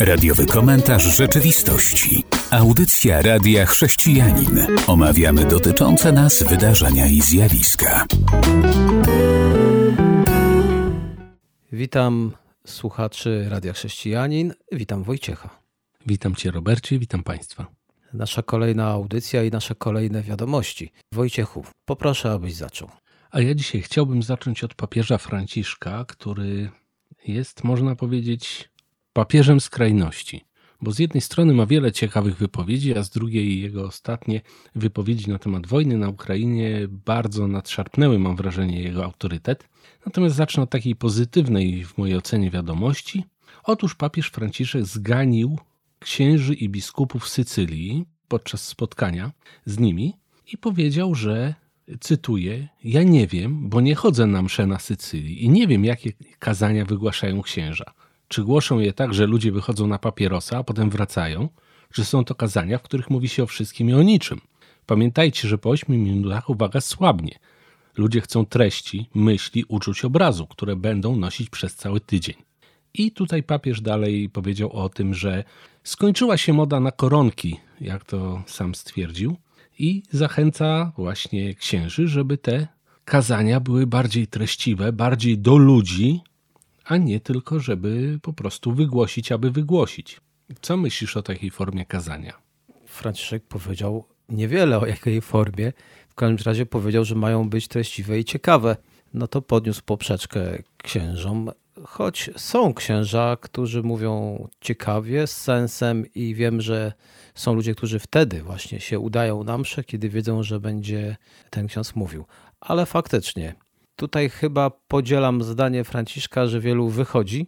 Radiowy komentarz rzeczywistości. Audycja Radia Chrześcijanin. Omawiamy dotyczące nas wydarzenia i zjawiska. Witam słuchaczy Radia Chrześcijanin. Witam Wojciecha. Witam Cię, Robercie, witam Państwa. Nasza kolejna audycja i nasze kolejne wiadomości. Wojciechu, poproszę, abyś zaczął. A ja dzisiaj chciałbym zacząć od papieża Franciszka, który jest, można powiedzieć, papieżem skrajności. Bo z jednej strony ma wiele ciekawych wypowiedzi, a z drugiej jego ostatnie wypowiedzi na temat wojny na Ukrainie bardzo nadszarpnęły, mam wrażenie, jego autorytet. Natomiast zacznę od takiej pozytywnej w mojej ocenie wiadomości. Otóż papież Franciszek zganił księży i biskupów Sycylii podczas spotkania z nimi i powiedział, że cytuję: Ja nie wiem, bo nie chodzę na msze na Sycylii i nie wiem, jakie kazania wygłaszają księża. Czy głoszą je tak, że ludzie wychodzą na papierosa, a potem wracają? Czy są to kazania, w których mówi się o wszystkim i o niczym? Pamiętajcie, że po 8 minutach uwaga słabnie. Ludzie chcą treści, myśli, uczuć obrazu, które będą nosić przez cały tydzień. I tutaj papież dalej powiedział o tym, że skończyła się moda na koronki, jak to sam stwierdził, i zachęca właśnie księży, żeby te kazania były bardziej treściwe, bardziej do ludzi, a nie tylko, żeby po prostu wygłosić, aby wygłosić. Co myślisz o takiej formie kazania? Franciszek powiedział niewiele o jakiej formie. W każdym razie powiedział, że mają być treściwe i ciekawe. No to podniósł poprzeczkę księżom, choć są księża, którzy mówią ciekawie, z sensem i wiem, że są ludzie, którzy wtedy właśnie się udają na mszę, kiedy wiedzą, że będzie ten ksiądz mówił. Ale faktycznie, tutaj chyba podzielam zdanie Franciszka, że wielu wychodzi,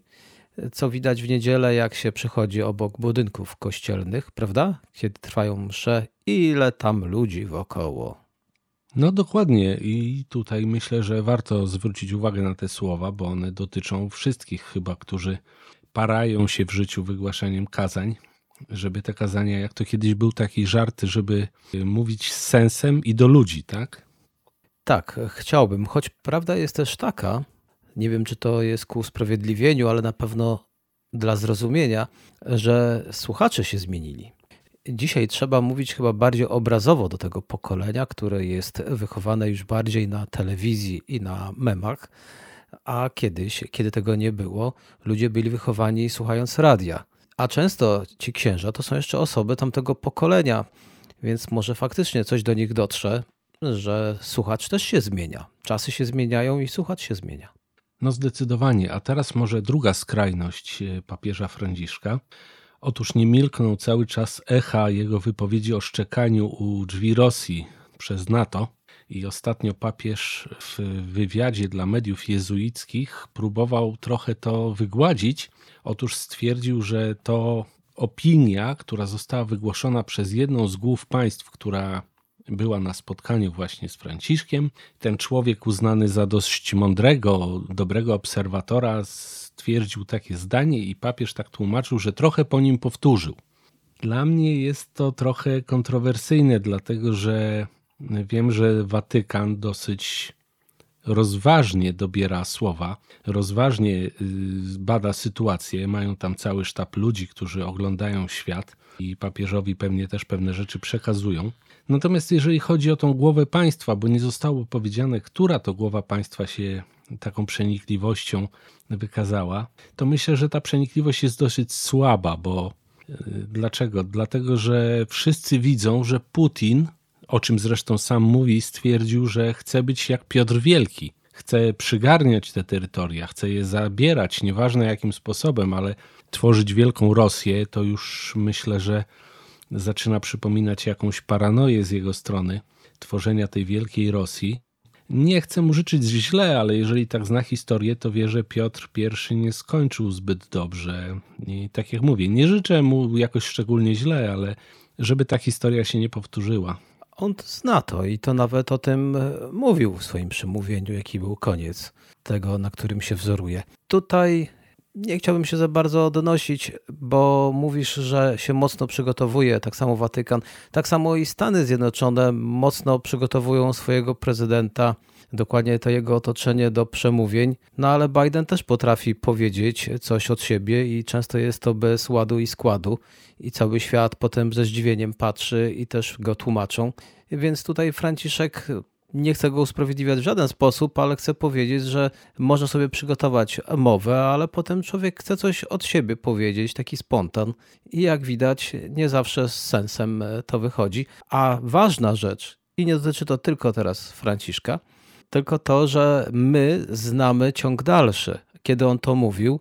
co widać w niedzielę, jak się przychodzi obok budynków kościelnych, prawda? Kiedy trwają msze, ile tam ludzi wokoło. No dokładnie i tutaj myślę, że warto zwrócić uwagę na te słowa, bo one dotyczą wszystkich chyba, którzy parają się w życiu wygłaszaniem kazań, żeby te kazania, jak to kiedyś był taki żart, żeby mówić z sensem i do ludzi, tak? Tak, chciałbym, choć prawda jest też taka, nie wiem czy to jest ku usprawiedliwieniu, ale na pewno dla zrozumienia, że słuchacze się zmienili. Dzisiaj trzeba mówić chyba bardziej obrazowo do tego pokolenia, które jest wychowane już bardziej na telewizji i na memach, a kiedyś, kiedy tego nie było, ludzie byli wychowani słuchając radia. A często ci księża to są jeszcze osoby tamtego pokolenia, więc może faktycznie coś do nich dotrze, że słuchacz też się zmienia. Czasy się zmieniają i słuchacz się zmienia. No zdecydowanie. A teraz może druga skrajność e, papieża Franciszka. Otóż nie milkną cały czas echa jego wypowiedzi o szczekaniu u drzwi Rosji przez NATO. I ostatnio papież w wywiadzie dla mediów jezuickich próbował trochę to wygładzić. Otóż stwierdził, że to opinia, która została wygłoszona przez jedną z głów państw, która była na spotkaniu właśnie z Franciszkiem. Ten człowiek uznany za dość mądrego, dobrego obserwatora stwierdził takie zdanie i papież tak tłumaczył, że trochę po nim powtórzył. Dla mnie jest to trochę kontrowersyjne, dlatego że wiem, że Watykan dosyć rozważnie dobiera słowa, rozważnie y, bada sytuację. Mają tam cały sztab ludzi, którzy oglądają świat i papieżowi pewnie też pewne rzeczy przekazują. Natomiast jeżeli chodzi o tą głowę państwa, bo nie zostało powiedziane, która to głowa państwa się taką przenikliwością wykazała, to myślę, że ta przenikliwość jest dosyć słaba, bo y, dlaczego? Dlatego, że wszyscy widzą, że Putin, o czym zresztą sam mówi, stwierdził, że chce być jak Piotr Wielki. Chce przygarniać te terytoria, chce je zabierać, nieważne jakim sposobem, ale tworzyć wielką Rosję, to już myślę, że zaczyna przypominać jakąś paranoję z jego strony tworzenia tej wielkiej Rosji. Nie chcę mu życzyć źle, ale jeżeli tak zna historię, to wie, że Piotr I nie skończył zbyt dobrze. I tak jak mówię, nie życzę mu jakoś szczególnie źle, ale żeby ta historia się nie powtórzyła. On zna to i to nawet o tym e, mówił w swoim przemówieniu, jaki był koniec tego, na którym się wzoruje. Tutaj nie chciałbym się za bardzo odnosić, bo mówisz, że się mocno przygotowuje, tak samo Watykan, tak samo i Stany Zjednoczone mocno przygotowują swojego prezydenta, dokładnie to jego otoczenie do przemówień. No ale Biden też potrafi powiedzieć coś od siebie i często jest to bez ładu i składu i cały świat potem ze zdziwieniem patrzy i też go tłumaczą. Więc tutaj Franciszek nie chcę go usprawiedliwiać w żaden sposób, ale chcę powiedzieć, że można sobie przygotować mowę, ale potem człowiek chce coś od siebie powiedzieć, taki spontan. I jak widać, nie zawsze z sensem to wychodzi. A ważna rzecz, i nie dotyczy to tylko teraz Franciszka, tylko to, że my znamy ciąg dalszy. Kiedy on to mówił,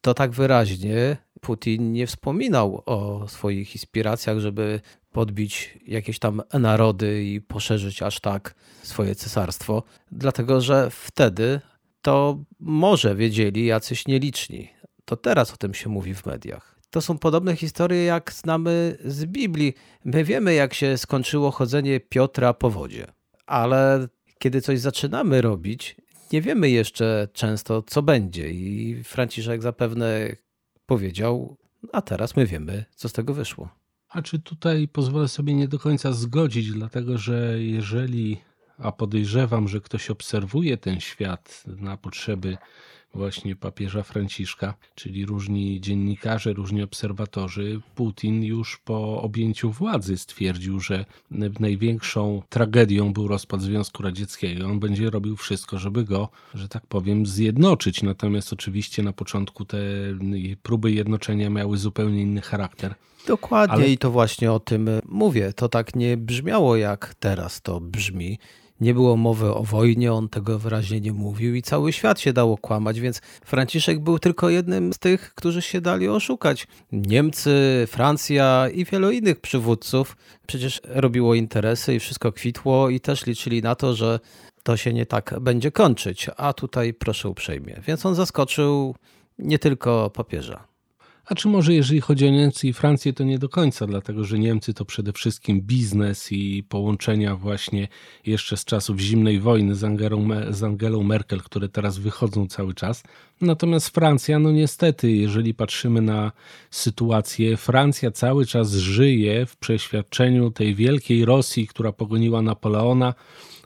to tak wyraźnie Putin nie wspominał o swoich inspiracjach, żeby podbić jakieś tam narody i poszerzyć aż tak swoje cesarstwo, dlatego że wtedy to może wiedzieli jacyś nieliczni. To teraz o tym się mówi w mediach. To są podobne historie, jak znamy z Biblii. My wiemy, jak się skończyło chodzenie Piotra po wodzie, ale kiedy coś zaczynamy robić, nie wiemy jeszcze często, co będzie. I Franciszek zapewne powiedział, a teraz my wiemy, co z tego wyszło. A czy tutaj pozwolę sobie nie do końca zgodzić, dlatego że jeżeli, a podejrzewam, że ktoś obserwuje ten świat na potrzeby właśnie papieża Franciszka, czyli różni dziennikarze, różni obserwatorzy, Putin już po objęciu władzy stwierdził, że największą tragedią był rozpad Związku Radzieckiego. On będzie robił wszystko, żeby go, że tak powiem, zjednoczyć. Natomiast oczywiście na początku te próby jednoczenia miały zupełnie inny charakter. Dokładnie Ale... i to właśnie o tym mówię. To tak nie brzmiało jak teraz to brzmi nie było mowy o wojnie, on tego wyraźnie nie mówił i cały świat się dało kłamać, więc Franciszek był tylko jednym z tych, którzy się dali oszukać. Niemcy, Francja i wielu innych przywódców przecież robiło interesy i wszystko kwitło i też liczyli na to, że to się nie tak będzie kończyć, a tutaj proszę uprzejmie. Więc on zaskoczył nie tylko papieża. A czy może jeżeli chodzi o Niemcy i Francję, to nie do końca, dlatego że Niemcy to przede wszystkim biznes i połączenia właśnie jeszcze z czasów zimnej wojny z Angelą, z Angelą Merkel, które teraz wychodzą cały czas. Natomiast Francja, no niestety, jeżeli patrzymy na sytuację, Francja cały czas żyje w przeświadczeniu tej wielkiej Rosji, która pogoniła Napoleona.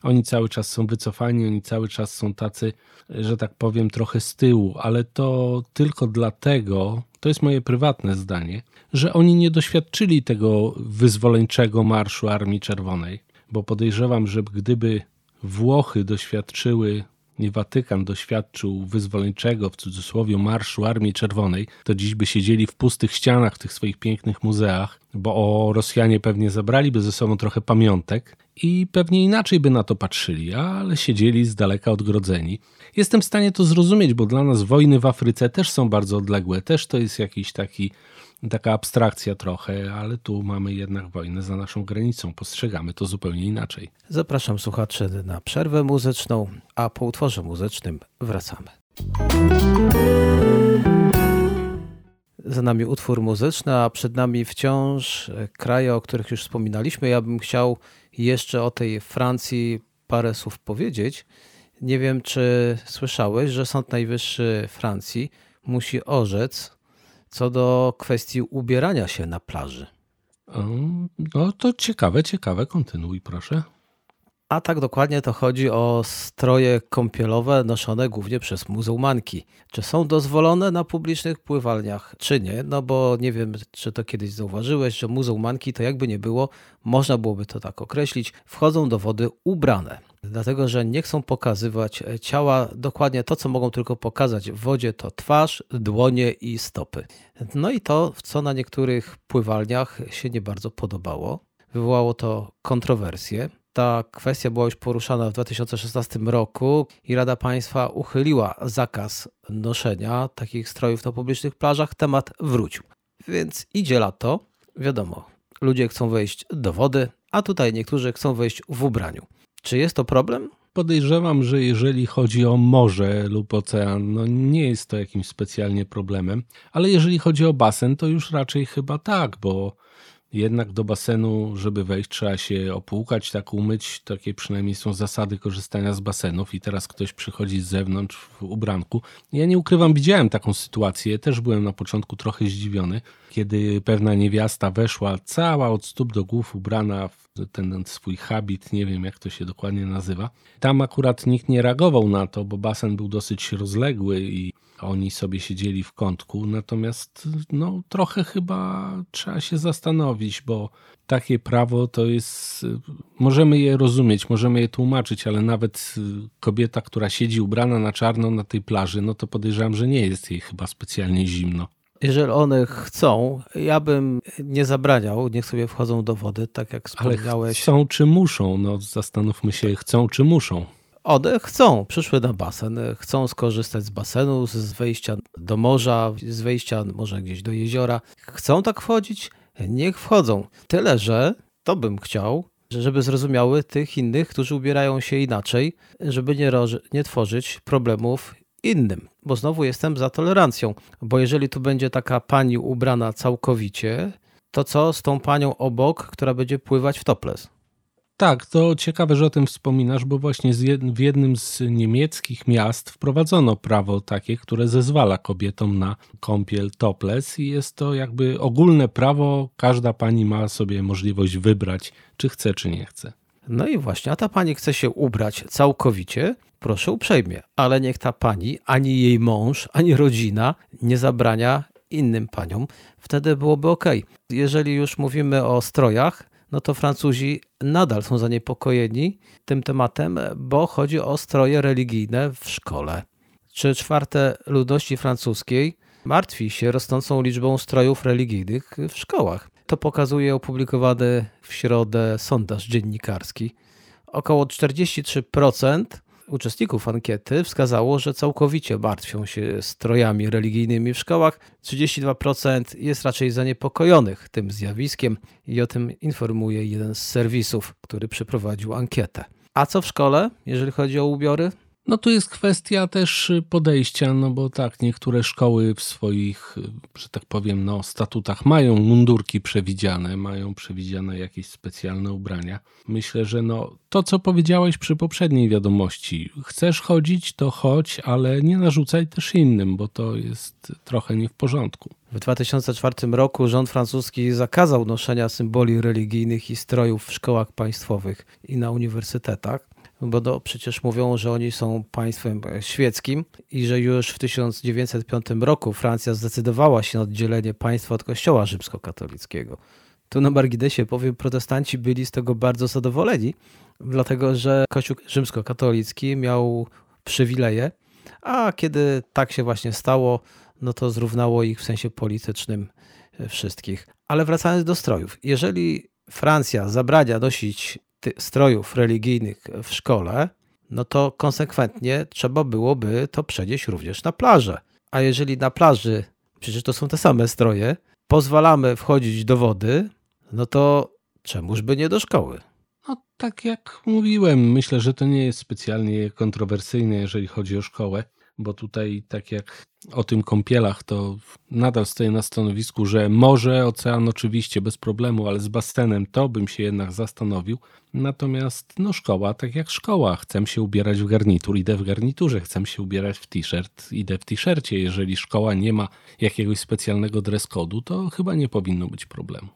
Oni cały czas są wycofani, oni cały czas są tacy, że tak powiem, trochę z tyłu, ale to tylko dlatego, to jest moje prywatne zdanie, że oni nie doświadczyli tego wyzwoleńczego marszu Armii Czerwonej, bo podejrzewam, że gdyby Włochy doświadczyły nie Watykan doświadczył wyzwoleńczego, w cudzysłowie, marszu Armii Czerwonej, to dziś by siedzieli w pustych ścianach tych swoich pięknych muzeach, bo o Rosjanie pewnie zabraliby ze sobą trochę pamiątek i pewnie inaczej by na to patrzyli, ale siedzieli z daleka odgrodzeni. Jestem w stanie to zrozumieć, bo dla nas wojny w Afryce też są bardzo odległe, też to jest jakiś taki taka abstrakcja trochę, ale tu mamy jednak wojnę za naszą granicą. Postrzegamy to zupełnie inaczej. Zapraszam słuchaczy na przerwę muzyczną, a po utworze muzycznym wracamy. Za nami utwór muzyczny, a przed nami wciąż kraje, o których już wspominaliśmy. Ja bym chciał jeszcze o tej Francji parę słów powiedzieć. Nie wiem, czy słyszałeś, że Sąd Najwyższy Francji musi orzec co do kwestii ubierania się na plaży. No to ciekawe, ciekawe, kontynuuj proszę. A tak dokładnie to chodzi o stroje kąpielowe noszone głównie przez muzułmanki. Czy są dozwolone na publicznych pływalniach, czy nie? No bo nie wiem, czy to kiedyś zauważyłeś, że muzułmanki to jakby nie było, można byłoby to tak określić, wchodzą do wody ubrane. Dlatego, że nie chcą pokazywać ciała dokładnie to, co mogą tylko pokazać w wodzie, to twarz, dłonie i stopy. No i to, co na niektórych pływalniach się nie bardzo podobało. Wywołało to kontrowersje. Ta kwestia była już poruszana w 2016 roku i Rada Państwa uchyliła zakaz noszenia takich strojów na publicznych plażach. Temat wrócił. Więc idzie lato, wiadomo, ludzie chcą wejść do wody, a tutaj niektórzy chcą wejść w ubraniu. Czy jest to problem? Podejrzewam, że jeżeli chodzi o morze lub ocean, no nie jest to jakimś specjalnie problemem, ale jeżeli chodzi o basen, to już raczej chyba tak, bo Jednak do basenu, żeby wejść, trzeba się opłukać, tak umyć. Takie przynajmniej są zasady korzystania z basenów i teraz ktoś przychodzi z zewnątrz w ubranku. Ja nie ukrywam, widziałem taką sytuację. Też byłem na początku trochę zdziwiony, kiedy pewna niewiasta weszła cała od stóp do głów ubrana w ten swój habit, nie wiem jak to się dokładnie nazywa. Tam akurat nikt nie reagował na to, bo basen był dosyć rozległy i oni sobie siedzieli w kątku, natomiast no, trochę chyba trzeba się zastanowić, bo takie prawo to jest. Możemy je rozumieć, możemy je tłumaczyć, ale nawet kobieta, która siedzi ubrana na czarno na tej plaży, no to podejrzewam, że nie jest jej chyba specjalnie zimno. Jeżeli one chcą, ja bym nie zabraniał, niech sobie wchodzą do wody, tak jak wspomniałeś. Ale chcą czy muszą? No zastanówmy się, chcą czy muszą. One chcą, przyszły na basen, chcą skorzystać z basenu, z wejścia do morza, z wejścia może gdzieś do jeziora. Chcą tak wchodzić? Niech wchodzą. Tyle, że to bym chciał, żeby zrozumiały tych innych, którzy ubierają się inaczej, żeby nie, nie tworzyć problemów innym. Bo znowu jestem za tolerancją, bo jeżeli tu będzie taka pani ubrana całkowicie, to co z tą panią obok, która będzie pływać w toples? Tak, to ciekawe, że o tym wspominasz, bo właśnie w jednym z niemieckich miast wprowadzono prawo takie, które zezwala kobietom na kąpiel topless i jest to jakby ogólne prawo, każda pani ma sobie możliwość wybrać, czy chce, czy nie chce. No i właśnie, a ta pani chce się ubrać całkowicie, proszę uprzejmie, ale niech ta pani, ani jej mąż, ani rodzina nie zabrania innym paniom, wtedy byłoby ok. Jeżeli już mówimy o strojach, no to Francuzi nadal są zaniepokojeni tym tematem, bo chodzi o stroje religijne w szkole. Trzy czwarte ludności francuskiej martwi się rosnącą liczbą strojów religijnych w szkołach. To pokazuje opublikowany w środę sondaż dziennikarski. Około 43% uczestników ankiety wskazało, że całkowicie martwią się strojami religijnymi w szkołach. 32% jest raczej zaniepokojonych tym zjawiskiem i o tym informuje jeden z serwisów, który przeprowadził ankietę. A co w szkole, jeżeli chodzi o ubiory? No tu jest kwestia też podejścia, no bo tak, niektóre szkoły w swoich, że tak powiem, no, statutach mają mundurki przewidziane, mają przewidziane jakieś specjalne ubrania. Myślę, że no, to co powiedziałeś przy poprzedniej wiadomości, chcesz chodzić, to chodź, ale nie narzucaj też innym, bo to jest trochę nie w porządku. W 2004 roku rząd francuski zakazał noszenia symboli religijnych i strojów w szkołach państwowych i na uniwersytetach bo to przecież mówią, że oni są państwem świeckim i że już w 1905 roku Francja zdecydowała się na oddzielenie państwa od kościoła rzymskokatolickiego. Tu na marginesie powiem, protestanci byli z tego bardzo zadowoleni, dlatego że kościół rzymskokatolicki miał przywileje, a kiedy tak się właśnie stało, no to zrównało ich w sensie politycznym wszystkich. Ale wracając do strojów, jeżeli Francja zabrania nosić strojów religijnych w szkole, no to konsekwentnie trzeba byłoby to przenieść również na plażę. A jeżeli na plaży, przecież to są te same stroje, pozwalamy wchodzić do wody, no to czemuż by nie do szkoły? No, tak jak mówiłem, myślę, że to nie jest specjalnie kontrowersyjne, jeżeli chodzi o szkołę bo tutaj tak jak o tym kąpielach, to nadal stoję na stanowisku, że morze, ocean oczywiście bez problemu, ale z basenem to bym się jednak zastanowił. Natomiast no szkoła, tak jak szkoła, chcę się ubierać w garnitur, idę w garniturze, chcę się ubierać w t-shirt, idę w t-shircie. Jeżeli szkoła nie ma jakiegoś specjalnego dress code'u, to chyba nie powinno być problemu.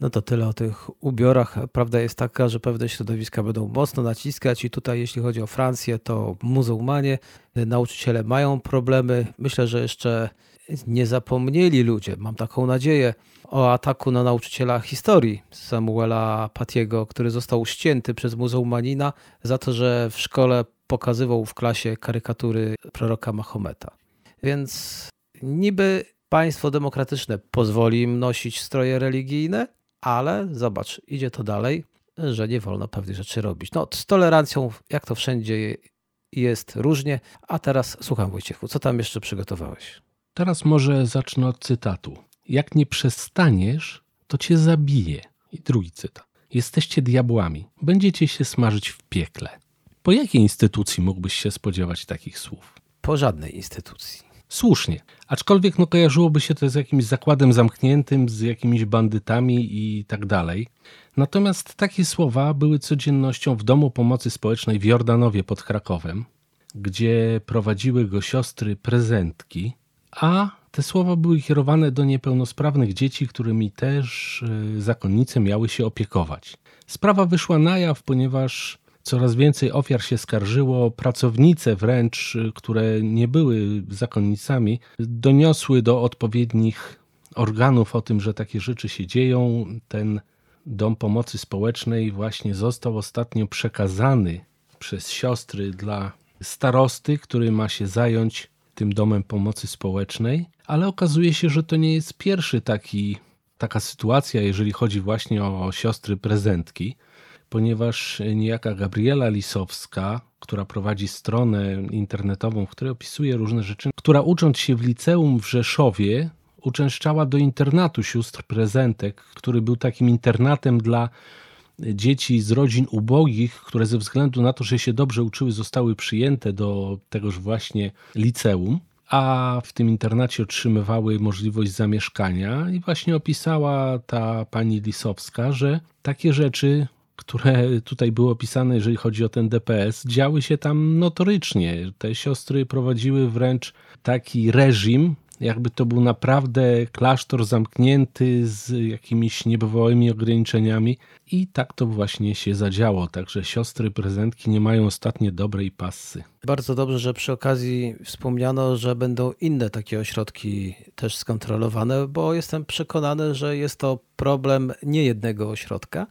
No to tyle o tych ubiorach. Prawda jest taka, że pewne środowiska będą mocno naciskać i tutaj jeśli chodzi o Francję, to muzułmanie, nauczyciele mają problemy. Myślę, że jeszcze nie zapomnieli ludzie, mam taką nadzieję, o ataku na nauczyciela historii Samuela Patiego, który został ścięty przez muzułmanina za to, że w szkole pokazywał w klasie karykatury proroka Mahometa. Więc niby państwo demokratyczne pozwoli im nosić stroje religijne, ale zobacz, idzie to dalej, że nie wolno pewnych rzeczy robić. No, z tolerancją, jak to wszędzie jest różnie. A teraz słucham, Wojciechu, co tam jeszcze przygotowałeś? Teraz może zacznę od cytatu. Jak nie przestaniesz, to cię zabije. I drugi cytat. Jesteście diabłami, będziecie się smażyć w piekle. Po jakiej instytucji mógłbyś się spodziewać takich słów? Po żadnej instytucji. Słusznie. Aczkolwiek no, kojarzyłoby się to z jakimś zakładem zamkniętym, z jakimiś bandytami i tak dalej. Natomiast takie słowa były codziennością w Domu Pomocy Społecznej w Jordanowie pod Krakowem, gdzie prowadziły go siostry prezentki, a te słowa były kierowane do niepełnosprawnych dzieci, którymi też e, zakonnice miały się opiekować. Sprawa wyszła na jaw, ponieważ coraz więcej ofiar się skarżyło. Pracownice wręcz, które nie były zakonnicami, doniosły do odpowiednich organów o tym, że takie rzeczy się dzieją. Ten dom pomocy społecznej właśnie został ostatnio przekazany przez siostry dla starosty, który ma się zająć tym domem pomocy społecznej, ale okazuje się, że to nie jest pierwszy taki, taka sytuacja, jeżeli chodzi właśnie o siostry prezentki, ponieważ niejaka Gabriela Lisowska, która prowadzi stronę internetową, w której opisuje różne rzeczy, która ucząc się w liceum w Rzeszowie, uczęszczała do internatu sióstr prezentek, który był takim internatem dla dzieci z rodzin ubogich, które ze względu na to, że się dobrze uczyły, zostały przyjęte do tegoż właśnie liceum, a w tym internacie otrzymywały możliwość zamieszkania. I właśnie opisała ta pani Lisowska, że takie rzeczy które tutaj były opisane, jeżeli chodzi o ten DPS, działy się tam notorycznie. Te siostry prowadziły wręcz taki reżim, jakby to był naprawdę klasztor zamknięty z jakimiś niebywałymi ograniczeniami i tak to właśnie się zadziało. Także siostry prezentki nie mają ostatnie dobrej pasy. Bardzo dobrze, że przy okazji wspomniano, że będą inne takie ośrodki też skontrolowane, bo jestem przekonany, że jest to problem nie jednego ośrodka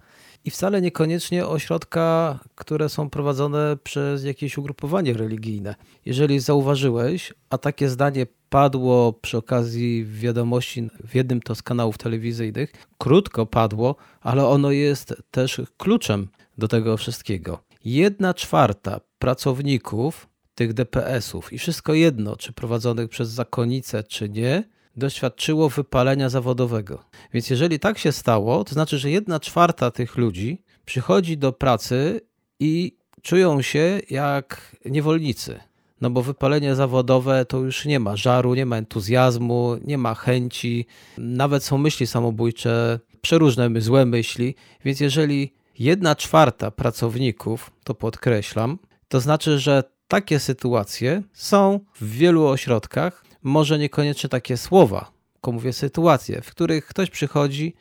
i wcale niekoniecznie ośrodka, które są prowadzone przez jakieś ugrupowanie religijne. Jeżeli zauważyłeś, a takie zdanie padło przy okazji wiadomości w jednym to z kanałów telewizyjnych, krótko padło, ale ono jest też kluczem do tego wszystkiego. Jedna czwarta pracowników tych DPS-ów i wszystko jedno, czy prowadzonych przez zakonnicę, czy nie, doświadczyło wypalenia zawodowego. Więc jeżeli tak się stało, to znaczy, że jedna czwarta tych ludzi przychodzi do pracy i czują się jak niewolnicy. No bo wypalenie zawodowe to już nie ma żaru, nie ma entuzjazmu, nie ma chęci, nawet są myśli samobójcze, przeróżne złe myśli. Więc jeżeli jedna czwarta pracowników, to podkreślam, to znaczy, że takie sytuacje są w wielu ośrodkach, może niekoniecznie takie słowa, tylko mówię sytuacje, w których ktoś przychodzi,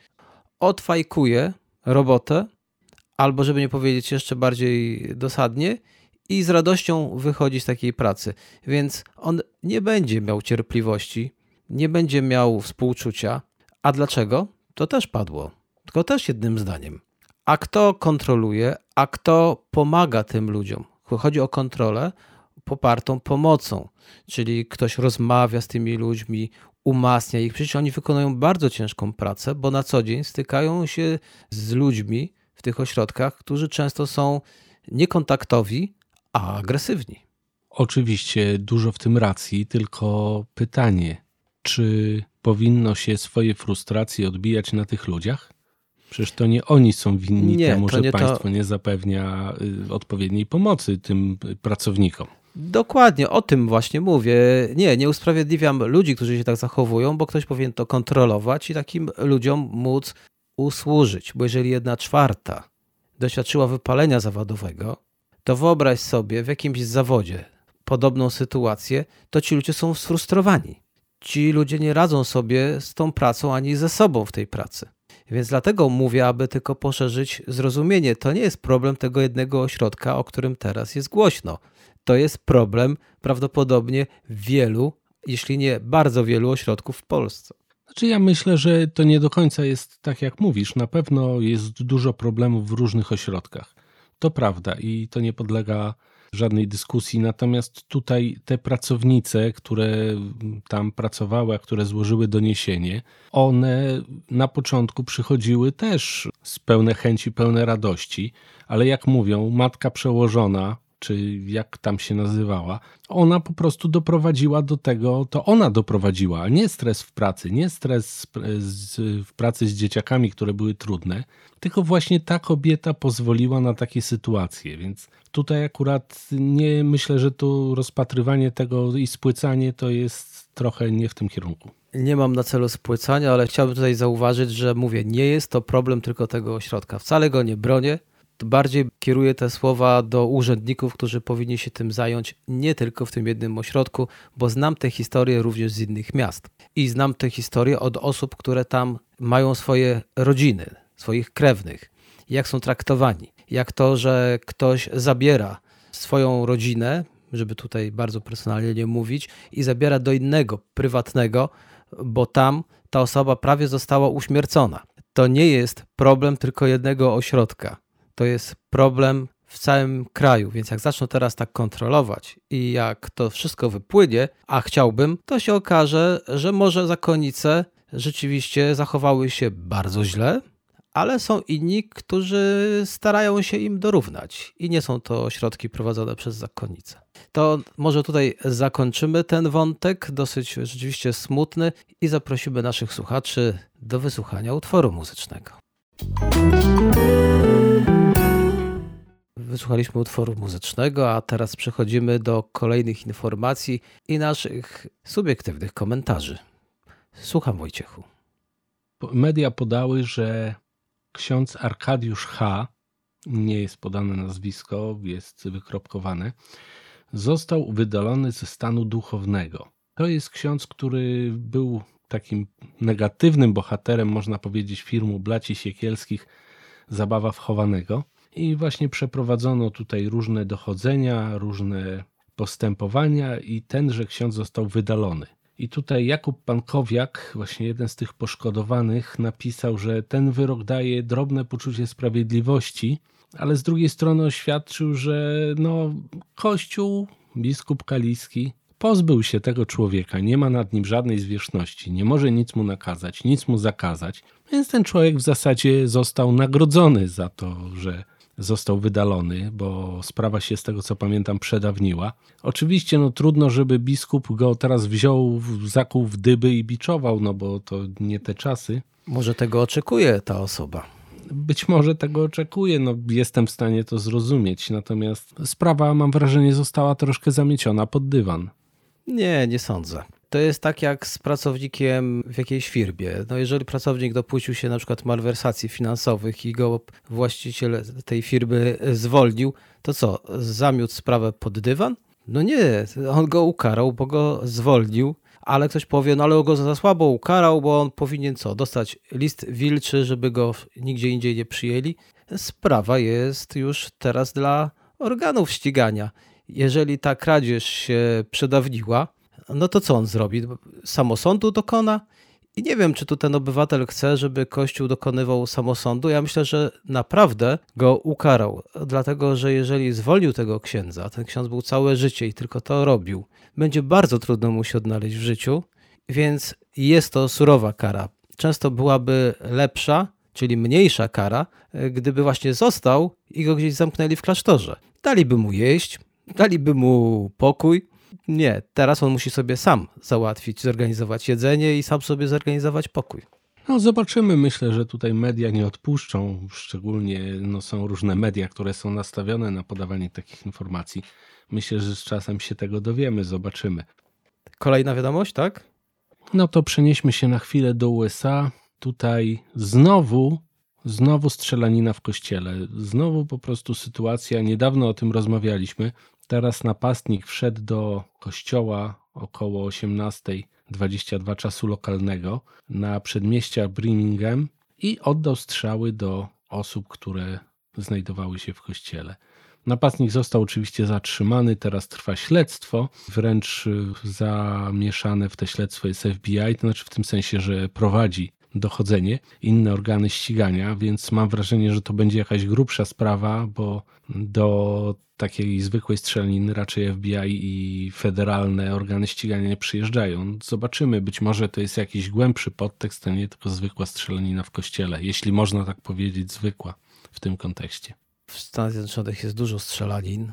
odfajkuje robotę, albo żeby nie powiedzieć jeszcze bardziej dosadnie, i z radością wychodzi z takiej pracy. Więc on nie będzie miał cierpliwości, nie będzie miał współczucia. A dlaczego? To też padło. Tylko też jednym zdaniem. A kto kontroluje, a kto pomaga tym ludziom? Chodzi o kontrolę popartą pomocą, czyli ktoś rozmawia z tymi ludźmi, umacnia ich. Przecież oni wykonują bardzo ciężką pracę, bo na co dzień stykają się z ludźmi w tych ośrodkach, którzy często są niekontaktowi, a agresywni. Oczywiście dużo w tym racji, tylko pytanie, czy powinno się swoje frustracje odbijać na tych ludziach? Przecież to nie oni są winni nie, temu, że państwo to... nie zapewnia y, odpowiedniej pomocy tym pracownikom. Dokładnie, o tym właśnie mówię. Nie, nie usprawiedliwiam ludzi, którzy się tak zachowują, bo ktoś powinien to kontrolować i takim ludziom móc usłużyć. Bo jeżeli jedna czwarta doświadczyła wypalenia zawodowego, to wyobraź sobie w jakimś zawodzie podobną sytuację, to ci ludzie są sfrustrowani. Ci ludzie nie radzą sobie z tą pracą ani ze sobą w tej pracy. Więc dlatego mówię, aby tylko poszerzyć zrozumienie. To nie jest problem tego jednego ośrodka, o którym teraz jest głośno. To jest problem prawdopodobnie wielu, jeśli nie bardzo wielu ośrodków w Polsce. Znaczy ja myślę, że to nie do końca jest tak, jak mówisz. Na pewno jest dużo problemów w różnych ośrodkach. To prawda i to nie podlega żadnej dyskusji. Natomiast tutaj te pracownice, które tam pracowały, a które złożyły doniesienie, one na początku przychodziły też z pełne chęci, pełne radości, ale jak mówią, matka przełożona czy jak tam się nazywała, ona po prostu doprowadziła do tego, to ona doprowadziła, a nie stres w pracy, nie stres w pracy z dzieciakami, które były trudne, tylko właśnie ta kobieta pozwoliła na takie sytuacje, więc tutaj akurat nie myślę, że tu rozpatrywanie tego i spłycanie to jest trochę nie w tym kierunku. Nie mam na celu spłycania, ale chciałbym tutaj zauważyć, że mówię, nie jest to problem tylko tego ośrodka. Wcale go nie bronię. Bardziej kieruję te słowa do urzędników, którzy powinni się tym zająć nie tylko w tym jednym ośrodku, bo znam te historie również z innych miast. I znam te historie od osób, które tam mają swoje rodziny, swoich krewnych, jak są traktowani. Jak to, że ktoś zabiera swoją rodzinę, żeby tutaj bardzo personalnie nie mówić, i zabiera do innego, prywatnego, bo tam ta osoba prawie została uśmiercona. To nie jest problem tylko jednego ośrodka. To jest problem w całym kraju, więc jak zaczną teraz tak kontrolować i jak to wszystko wypłynie, a chciałbym, to się okaże, że może zakonnice rzeczywiście zachowały się bardzo źle, ale są inni, którzy starają się im dorównać i nie są to ośrodki prowadzone przez zakonnice. To może tutaj zakończymy ten wątek, dosyć rzeczywiście smutny, i zaprosimy naszych słuchaczy do wysłuchania utworu muzycznego. Wysłuchaliśmy utworu muzycznego, a teraz przechodzimy do kolejnych informacji i naszych subiektywnych komentarzy. Słucham Wojciechu. Media podały, że ksiądz Arkadiusz H., nie jest podane nazwisko, jest wykropkowane, został wydalony ze stanu duchownego. To jest ksiądz, który był takim negatywnym bohaterem, można powiedzieć, filmu Blaci Siekielskich Zabawa wchowanego. I właśnie przeprowadzono tutaj różne dochodzenia, różne postępowania i tenże ksiądz został wydalony. I tutaj Jakub Pankowiak, właśnie jeden z tych poszkodowanych, napisał, że ten wyrok daje drobne poczucie sprawiedliwości, ale z drugiej strony oświadczył, że no, Kościół, biskup Kaliski, pozbył się tego człowieka, nie ma nad nim żadnej zwierzchności, nie może nic mu nakazać, nic mu zakazać, więc ten człowiek w zasadzie został nagrodzony za to, że został wydalony, bo sprawa się z tego co pamiętam przedawniła. Oczywiście no trudno, żeby biskup go teraz wziął, zakuł w dyby i biczował, no bo to nie te czasy. Może tego oczekuje ta osoba. Być może tego oczekuje, no jestem w stanie to zrozumieć, natomiast sprawa mam wrażenie została troszkę zamieciona pod dywan. Nie, nie sądzę. To jest tak jak z pracownikiem w jakiejś firmie. No jeżeli pracownik dopuścił się na przykład malwersacji finansowych i go właściciel tej firmy zwolnił, to co, zamiótł sprawę pod dywan? No nie, on go ukarał, bo go zwolnił, ale ktoś powie, no ale go za słabo ukarał, bo on powinien co, dostać list wilczy, żeby go nigdzie indziej nie przyjęli. Sprawa jest już teraz dla organów ścigania. Jeżeli ta kradzież się przedawniła, no to co on zrobi? Samosądu dokona? I nie wiem, czy tu ten obywatel chce, żeby Kościół dokonywał samosądu. Ja myślę, że naprawdę go ukarał, dlatego że jeżeli zwolnił tego księdza, ten ksiądz był całe życie i tylko to robił, będzie bardzo trudno mu się odnaleźć w życiu, więc jest to surowa kara. Często byłaby lepsza, czyli mniejsza kara, gdyby właśnie został i go gdzieś zamknęli w klasztorze. Daliby mu jeść, daliby mu pokój, nie, teraz on musi sobie sam załatwić, zorganizować jedzenie i sam sobie zorganizować pokój. No zobaczymy, myślę, że tutaj media nie odpuszczą, szczególnie no, są różne media, które są nastawione na podawanie takich informacji. Myślę, że z czasem się tego dowiemy, zobaczymy. Kolejna wiadomość, tak? No to przenieśmy się na chwilę do USA. Tutaj znowu, znowu strzelanina w kościele. Znowu po prostu sytuacja, niedawno o tym rozmawialiśmy. Teraz napastnik wszedł do kościoła około 18.22 czasu lokalnego na przedmieściach Birmingham i oddał strzały do osób, które znajdowały się w kościele. Napastnik został oczywiście zatrzymany, teraz trwa śledztwo, wręcz zamieszane w te śledztwo jest FBI, to znaczy w tym sensie, że prowadzi dochodzenie, inne organy ścigania, więc mam wrażenie, że to będzie jakaś grubsza sprawa, bo do takiej zwykłej strzelaniny raczej FBI i federalne organy ścigania nie przyjeżdżają. Zobaczymy, być może to jest jakiś głębszy podtekst, a nie tylko zwykła strzelanina w kościele, jeśli można tak powiedzieć, zwykła w tym kontekście. W Stanach Zjednoczonych jest dużo strzelanin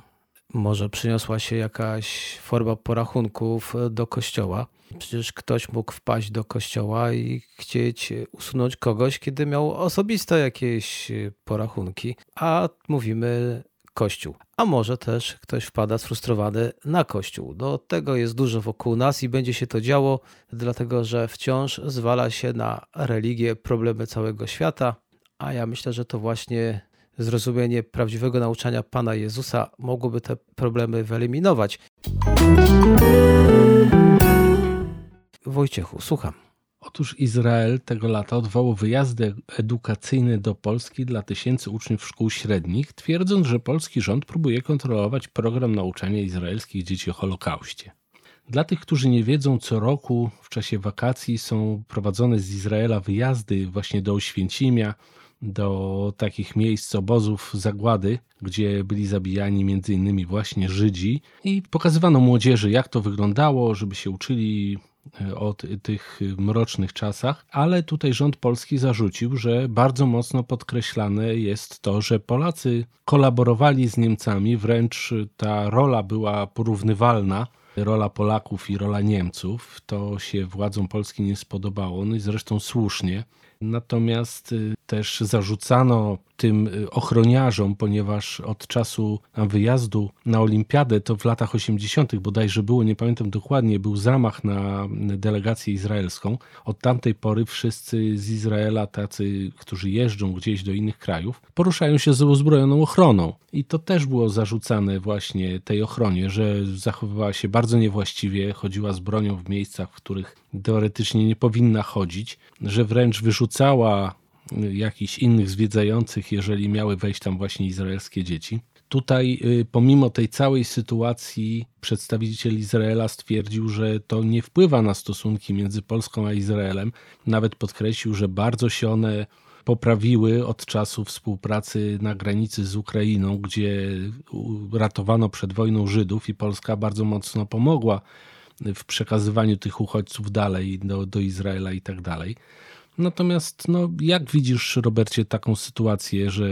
Może przyniosła się jakaś forma porachunków do kościoła. Przecież ktoś mógł wpaść do kościoła i chcieć usunąć kogoś, kiedy miał osobiste jakieś porachunki, a mówimy Kościół. A może też ktoś wpada sfrustrowany na Kościół. Do tego jest dużo wokół nas i będzie się to działo, dlatego że wciąż zwala się na religię problemy całego świata, a ja myślę, że to właśnie zrozumienie prawdziwego nauczania Pana Jezusa mogłoby te problemy wyeliminować. Wojciechu, słucham. Otóż Izrael tego lata odwołał wyjazdy edukacyjne do Polski dla tysięcy uczniów szkół średnich, twierdząc, że polski rząd próbuje kontrolować program nauczania izraelskich dzieci o Holokauście. Dla tych, którzy nie wiedzą, co roku w czasie wakacji są prowadzone z Izraela wyjazdy właśnie do Oświęcimia, do takich miejsc, obozów zagłady, gdzie byli zabijani między innymi właśnie Żydzi i pokazywano młodzieży, jak to wyglądało, żeby się uczyli o tych mrocznych czasach, ale tutaj rząd polski zarzucił, że bardzo mocno podkreślane jest to, że Polacy kolaborowali z Niemcami, wręcz ta rola była porównywalna rola Polaków i rola Niemców. To się władzom Polski nie spodobało, no i zresztą słusznie. Natomiast y, też zarzucano tym y, ochroniarzom, ponieważ od czasu wyjazdu na olimpiadę, to w latach 80. bodajże było, nie pamiętam dokładnie, był zamach na delegację izraelską. Od tamtej pory wszyscy z Izraela, tacy, którzy jeżdżą gdzieś do innych krajów, poruszają się z uzbrojoną ochroną. I to też było zarzucane właśnie tej ochronie, że zachowywała się bardzo niewłaściwie, chodziła z bronią w miejscach, w których teoretycznie nie powinna chodzić, że wręcz wyrzucała jakichś innych zwiedzających, jeżeli miały wejść tam właśnie izraelskie dzieci. Tutaj, y, pomimo tej całej sytuacji, przedstawiciel Izraela stwierdził, że to nie wpływa na stosunki między Polską a Izraelem. Nawet podkreślił, że bardzo się one poprawiły od czasu współpracy na granicy z Ukrainą, gdzie ratowano przed wojną Żydów i Polska bardzo mocno pomogła w przekazywaniu tych uchodźców dalej do, do Izraela i tak dalej. Natomiast no, jak widzisz, Robercie, taką sytuację, że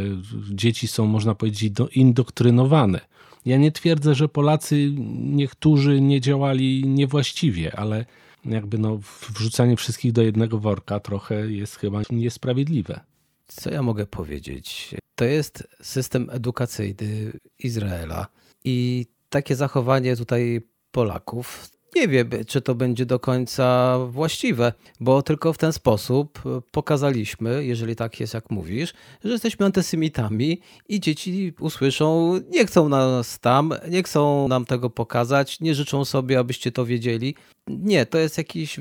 dzieci są, można powiedzieć, indoktrynowane? Ja nie twierdzę, że Polacy niektórzy nie działali niewłaściwie, ale jakby no, wrzucanie wszystkich do jednego worka trochę jest chyba niesprawiedliwe. Co ja mogę powiedzieć? To jest system edukacyjny Izraela i takie zachowanie tutaj Polaków nie wiem, czy to będzie do końca właściwe, bo tylko w ten sposób pokazaliśmy, jeżeli tak jest jak mówisz, że jesteśmy antysemitami i dzieci usłyszą, nie chcą nas tam, nie chcą nam tego pokazać, nie życzą sobie, abyście to wiedzieli. Nie, to jest jakiś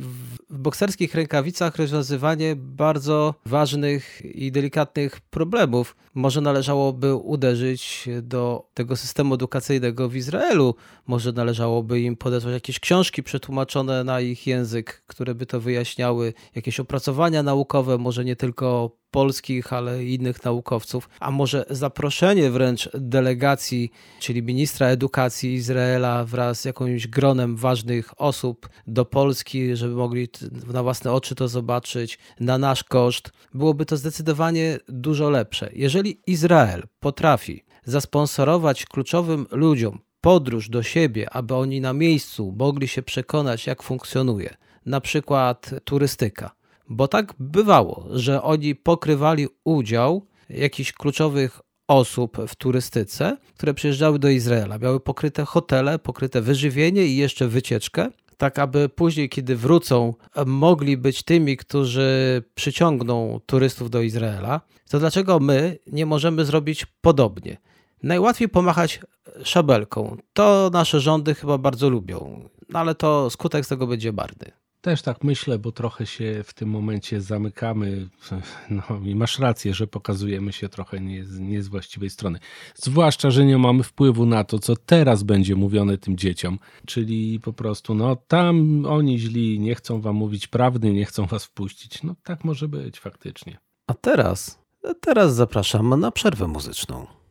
w bokserskich rękawicach rozwiązywanie bardzo ważnych i delikatnych problemów. Może należałoby uderzyć do tego systemu edukacyjnego w Izraelu, może należałoby im podesłać jakieś książki przetłumaczone na ich język, które by to wyjaśniały, jakieś opracowania naukowe, może nie tylko polskich, ale innych naukowców, a może zaproszenie wręcz delegacji, czyli ministra edukacji Izraela wraz z jakimś gronem ważnych osób do Polski, żeby mogli na własne oczy to zobaczyć, na nasz koszt, byłoby to zdecydowanie dużo lepsze. Jeżeli Izrael potrafi zasponsorować kluczowym ludziom podróż do siebie, aby oni na miejscu mogli się przekonać, jak funkcjonuje, na przykład turystyka, bo tak bywało, że oni pokrywali udział jakichś kluczowych osób w turystyce, które przyjeżdżały do Izraela. Miały pokryte hotele, pokryte wyżywienie i jeszcze wycieczkę, tak aby później, kiedy wrócą, mogli być tymi, którzy przyciągną turystów do Izraela. To dlaczego my nie możemy zrobić podobnie? Najłatwiej pomachać szabelką. To nasze rządy chyba bardzo lubią, no ale to skutek z tego będzie marny. Też tak myślę, bo trochę się w tym momencie zamykamy. No i masz rację, że pokazujemy się trochę nie, nie z właściwej strony. Zwłaszcza, że nie mamy wpływu na to, co teraz będzie mówione tym dzieciom. Czyli po prostu, no tam oni źli, nie chcą wam mówić prawdy, nie chcą was wpuścić. No tak może być faktycznie. A teraz, teraz zapraszam na przerwę muzyczną.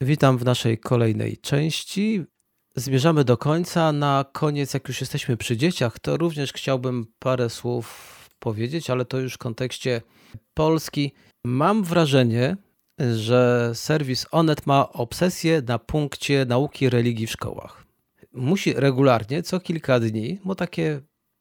Witam w naszej kolejnej części. Zmierzamy do końca. Na koniec, jak już jesteśmy przy dzieciach, to również chciałbym parę słów powiedzieć, ale to już w kontekście Polski. Mam wrażenie, że serwis Onet ma obsesję na punkcie nauki religii w szkołach. Musi regularnie, co kilka dni, bo takie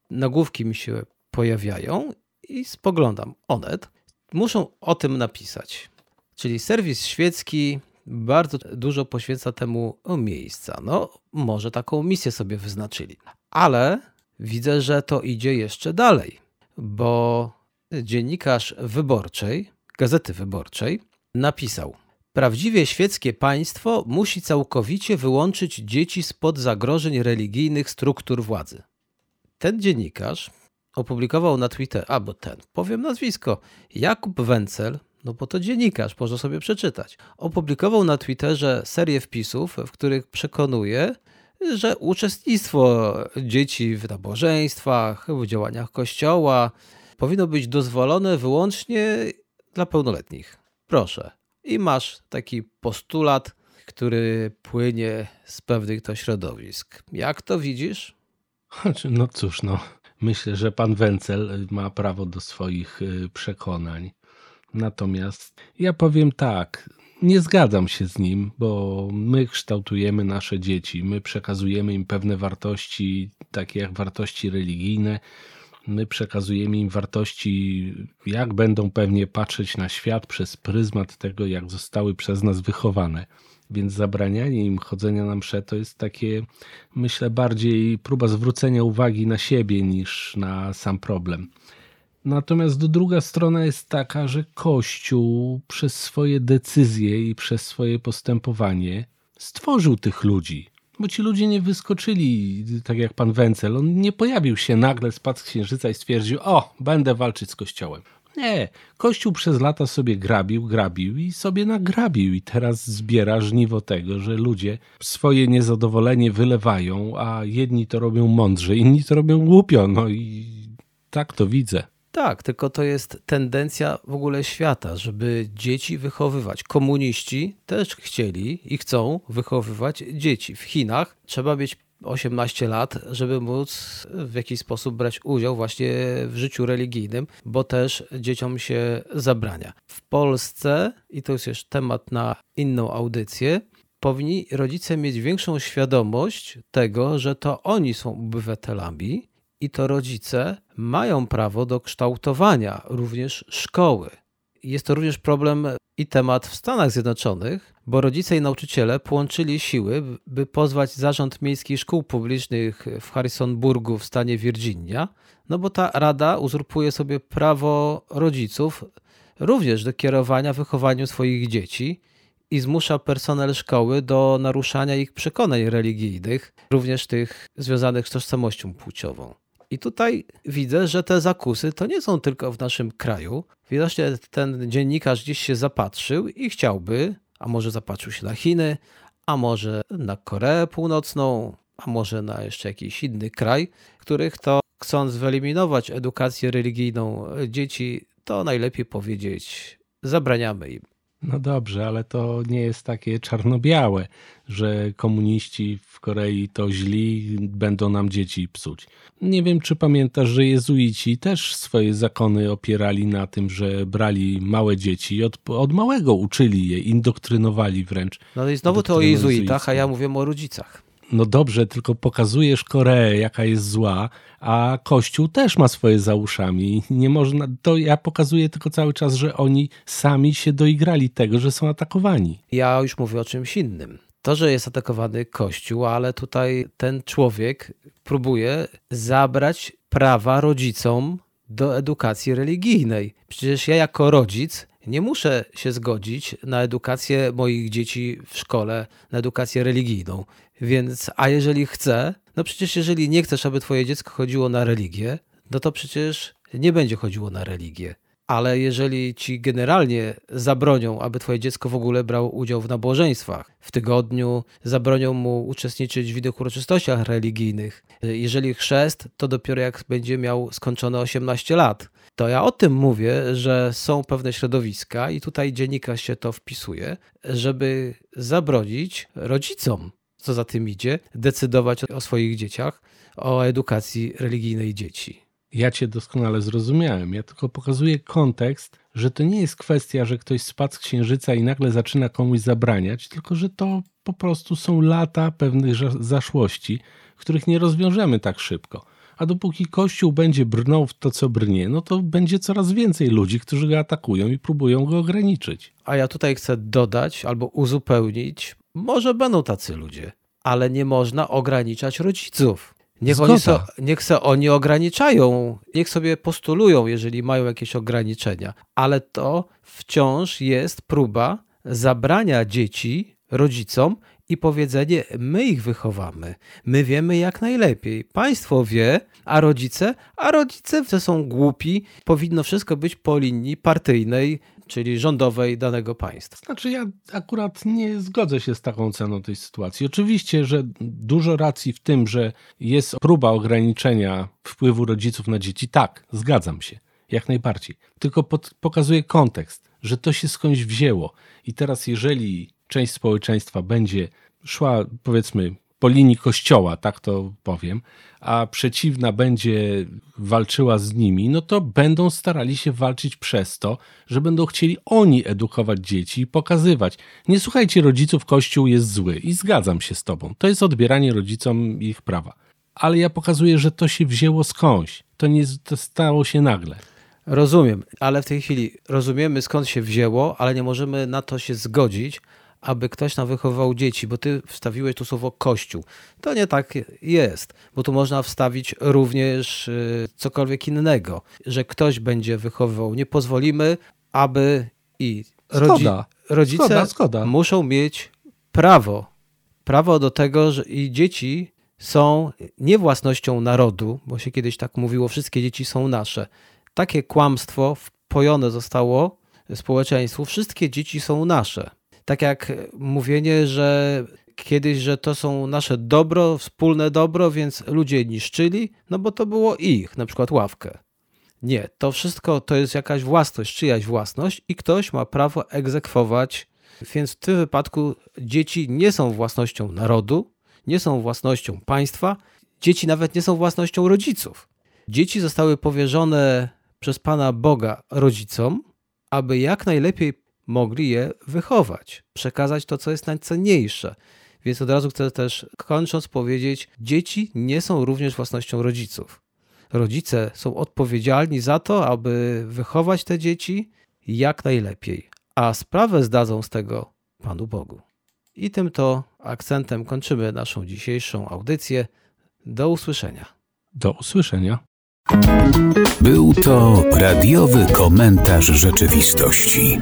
nagłówki mi się pojawiają i spoglądam. Onet muszą o tym napisać. Czyli serwis świecki bardzo dużo poświęca temu miejsca. No, może taką misję sobie wyznaczyli. Ale widzę, że to idzie jeszcze dalej, bo dziennikarz wyborczej, gazety wyborczej, napisał: Prawdziwie świeckie państwo musi całkowicie wyłączyć dzieci spod zagrożeń religijnych struktur władzy. Ten dziennikarz opublikował na Twitter, albo ten, powiem nazwisko, Jakub Wencel, no bo to dziennikarz, może sobie przeczytać. Opublikował na Twitterze serię wpisów, w których przekonuje, że uczestnictwo dzieci w nabożeństwach, w działaniach kościoła powinno być dozwolone wyłącznie dla pełnoletnich. Proszę. I masz taki postulat, który płynie z pewnych to środowisk. Jak to widzisz? Znaczy, no cóż, no. Myślę, że pan Wencel ma prawo do swoich y, przekonań. Natomiast ja powiem tak, nie zgadzam się z nim, bo my kształtujemy nasze dzieci, my przekazujemy im pewne wartości, takie jak wartości religijne, my przekazujemy im wartości, jak będą pewnie patrzeć na świat przez pryzmat tego, jak zostały przez nas wychowane. Więc zabranianie im chodzenia na msze to jest takie, myślę, bardziej próba zwrócenia uwagi na siebie niż na sam problem. Natomiast druga strona jest taka, że Kościół przez swoje decyzje i przez swoje postępowanie stworzył tych ludzi. Bo ci ludzie nie wyskoczyli, tak jak pan Wencel. On nie pojawił się nagle, spadł z księżyca i stwierdził: O, będę walczyć z Kościołem. Nie, Kościół przez lata sobie grabił, grabił i sobie nagrabił, i teraz zbiera żniwo tego, że ludzie swoje niezadowolenie wylewają, a jedni to robią mądrze, inni to robią głupio. No i tak to widzę. Tak, tylko to jest tendencja w ogóle świata, żeby dzieci wychowywać. Komuniści też chcieli i chcą wychowywać dzieci. W Chinach trzeba mieć 18 lat, żeby móc w jakiś sposób brać udział właśnie w życiu religijnym, bo też dzieciom się zabrania. W Polsce, i to jest już temat na inną audycję, powinni rodzice mieć większą świadomość tego, że to oni są obywatelami i to rodzice mają prawo do kształtowania również szkoły. Jest to również problem i temat w Stanach Zjednoczonych, bo rodzice i nauczyciele połączyli siły, by pozwać Zarząd Miejskich Szkół Publicznych w Harrisonburgu w stanie Virginia, no bo ta rada uzurpuje sobie prawo rodziców również do kierowania wychowaniem swoich dzieci i zmusza personel szkoły do naruszania ich przekonań religijnych, również tych związanych z tożsamością płciową. I tutaj widzę, że te zakusy to nie są tylko w naszym kraju. Widocznie ten dziennikarz gdzieś się zapatrzył i chciałby, a może zapatrzył się na Chiny, a może na Koreę Północną, a może na jeszcze jakiś inny kraj, których to chcąc wyeliminować edukację religijną dzieci, to najlepiej powiedzieć zabraniamy im. No dobrze, ale to nie jest takie czarno-białe, że komuniści w Korei to źli, będą nam dzieci psuć. Nie wiem, czy pamiętasz, że jezuici też swoje zakony opierali na tym, że brali małe dzieci i od, od małego uczyli je, indoktrynowali wręcz. No i znowu to o jezuitach, a ja mówię o rodzicach. No dobrze, tylko pokazujesz Koreę, jaka jest zła, a Kościół też ma swoje za uszami. Nie można, to ja pokazuję tylko cały czas, że oni sami się doigrali tego, że są atakowani. Ja już mówię o czymś innym. To, że jest atakowany Kościół, ale tutaj ten człowiek próbuje zabrać prawa rodzicom do edukacji religijnej. Przecież ja jako rodzic nie muszę się zgodzić na edukację moich dzieci w szkole, na edukację religijną. Więc, a jeżeli chcę, no przecież jeżeli nie chcesz, aby twoje dziecko chodziło na religię, no to przecież nie będzie chodziło na religię. Ale jeżeli ci generalnie zabronią, aby twoje dziecko w ogóle brało udział w nabożeństwach w tygodniu, zabronią mu uczestniczyć w innych uroczystościach religijnych, jeżeli chrzest, to dopiero jak będzie miał skończone 18 lat. To ja o tym mówię, że są pewne środowiska i tutaj dziennikarz się to wpisuje, żeby zabronić rodzicom co za tym idzie, decydować o swoich dzieciach, o edukacji religijnej dzieci. Ja cię doskonale zrozumiałem. Ja tylko pokazuję kontekst, że to nie jest kwestia, że ktoś spadł z księżyca i nagle zaczyna komuś zabraniać, tylko że to po prostu są lata pewnych zaszłości, których nie rozwiążemy tak szybko. A dopóki Kościół będzie brnął w to, co brnie, no to będzie coraz więcej ludzi, którzy go atakują i próbują go ograniczyć. A ja tutaj chcę dodać albo uzupełnić, może będą tacy ludzie, ale nie można ograniczać rodziców. Niech, oni so, niech se oni ograniczają, niech sobie postulują, jeżeli mają jakieś ograniczenia, ale to wciąż jest próba zabrania dzieci rodzicom i powiedzenie: My ich wychowamy, my wiemy jak najlepiej. Państwo wie, a rodzice, a rodzice są głupi, powinno wszystko być po linii partyjnej, czyli rządowej danego państwa. Znaczy, ja akurat nie zgodzę się z taką ceną tej sytuacji. Oczywiście, że dużo racji w tym, że jest próba ograniczenia wpływu rodziców na dzieci, tak, zgadzam się, jak najbardziej. Tylko pod, pokazuje kontekst, że to się skądś wzięło. I teraz, jeżeli część społeczeństwa będzie szła, powiedzmy, po linii kościoła, tak to powiem, a przeciwna będzie walczyła z nimi, no to będą starali się walczyć przez to, że będą chcieli oni edukować dzieci i pokazywać. Nie słuchajcie rodziców, kościół jest zły i zgadzam się z tobą. To jest odbieranie rodzicom ich prawa. Ale ja pokazuję, że to się wzięło skądś. To nie to stało się nagle. Rozumiem, ale w tej chwili rozumiemy skąd się wzięło, ale nie możemy na to się zgodzić, aby ktoś nam wychowywał dzieci, bo ty wstawiłeś tu słowo kościół. To nie tak jest, bo tu można wstawić również y, cokolwiek innego, że ktoś będzie wychowywał. Nie pozwolimy, aby i rodzi rodzice zgoda, zgoda. muszą mieć prawo, prawo do tego, że i dzieci są nie własnością narodu, bo się kiedyś tak mówiło, wszystkie dzieci są nasze. Takie kłamstwo wpojone zostało społeczeństwu, wszystkie dzieci są nasze tak jak mówienie, że kiedyś, że to są nasze dobro, wspólne dobro, więc ludzie niszczyli, no bo to było ich, na przykład ławkę. Nie, to wszystko to jest jakaś własność, czyjaś własność i ktoś ma prawo egzekwować. Więc w tym wypadku dzieci nie są własnością narodu, nie są własnością państwa, dzieci nawet nie są własnością rodziców. Dzieci zostały powierzone przez Pana Boga rodzicom, aby jak najlepiej mogli je wychować, przekazać to, co jest najcenniejsze. Więc od razu chcę też, kończąc, powiedzieć: dzieci nie są również własnością rodziców. Rodzice są odpowiedzialni za to, aby wychować te dzieci jak najlepiej, a sprawę zdadzą z tego Panu Bogu. I tym to akcentem kończymy naszą dzisiejszą audycję. Do usłyszenia. Do usłyszenia. Był to radiowy komentarz rzeczywistości.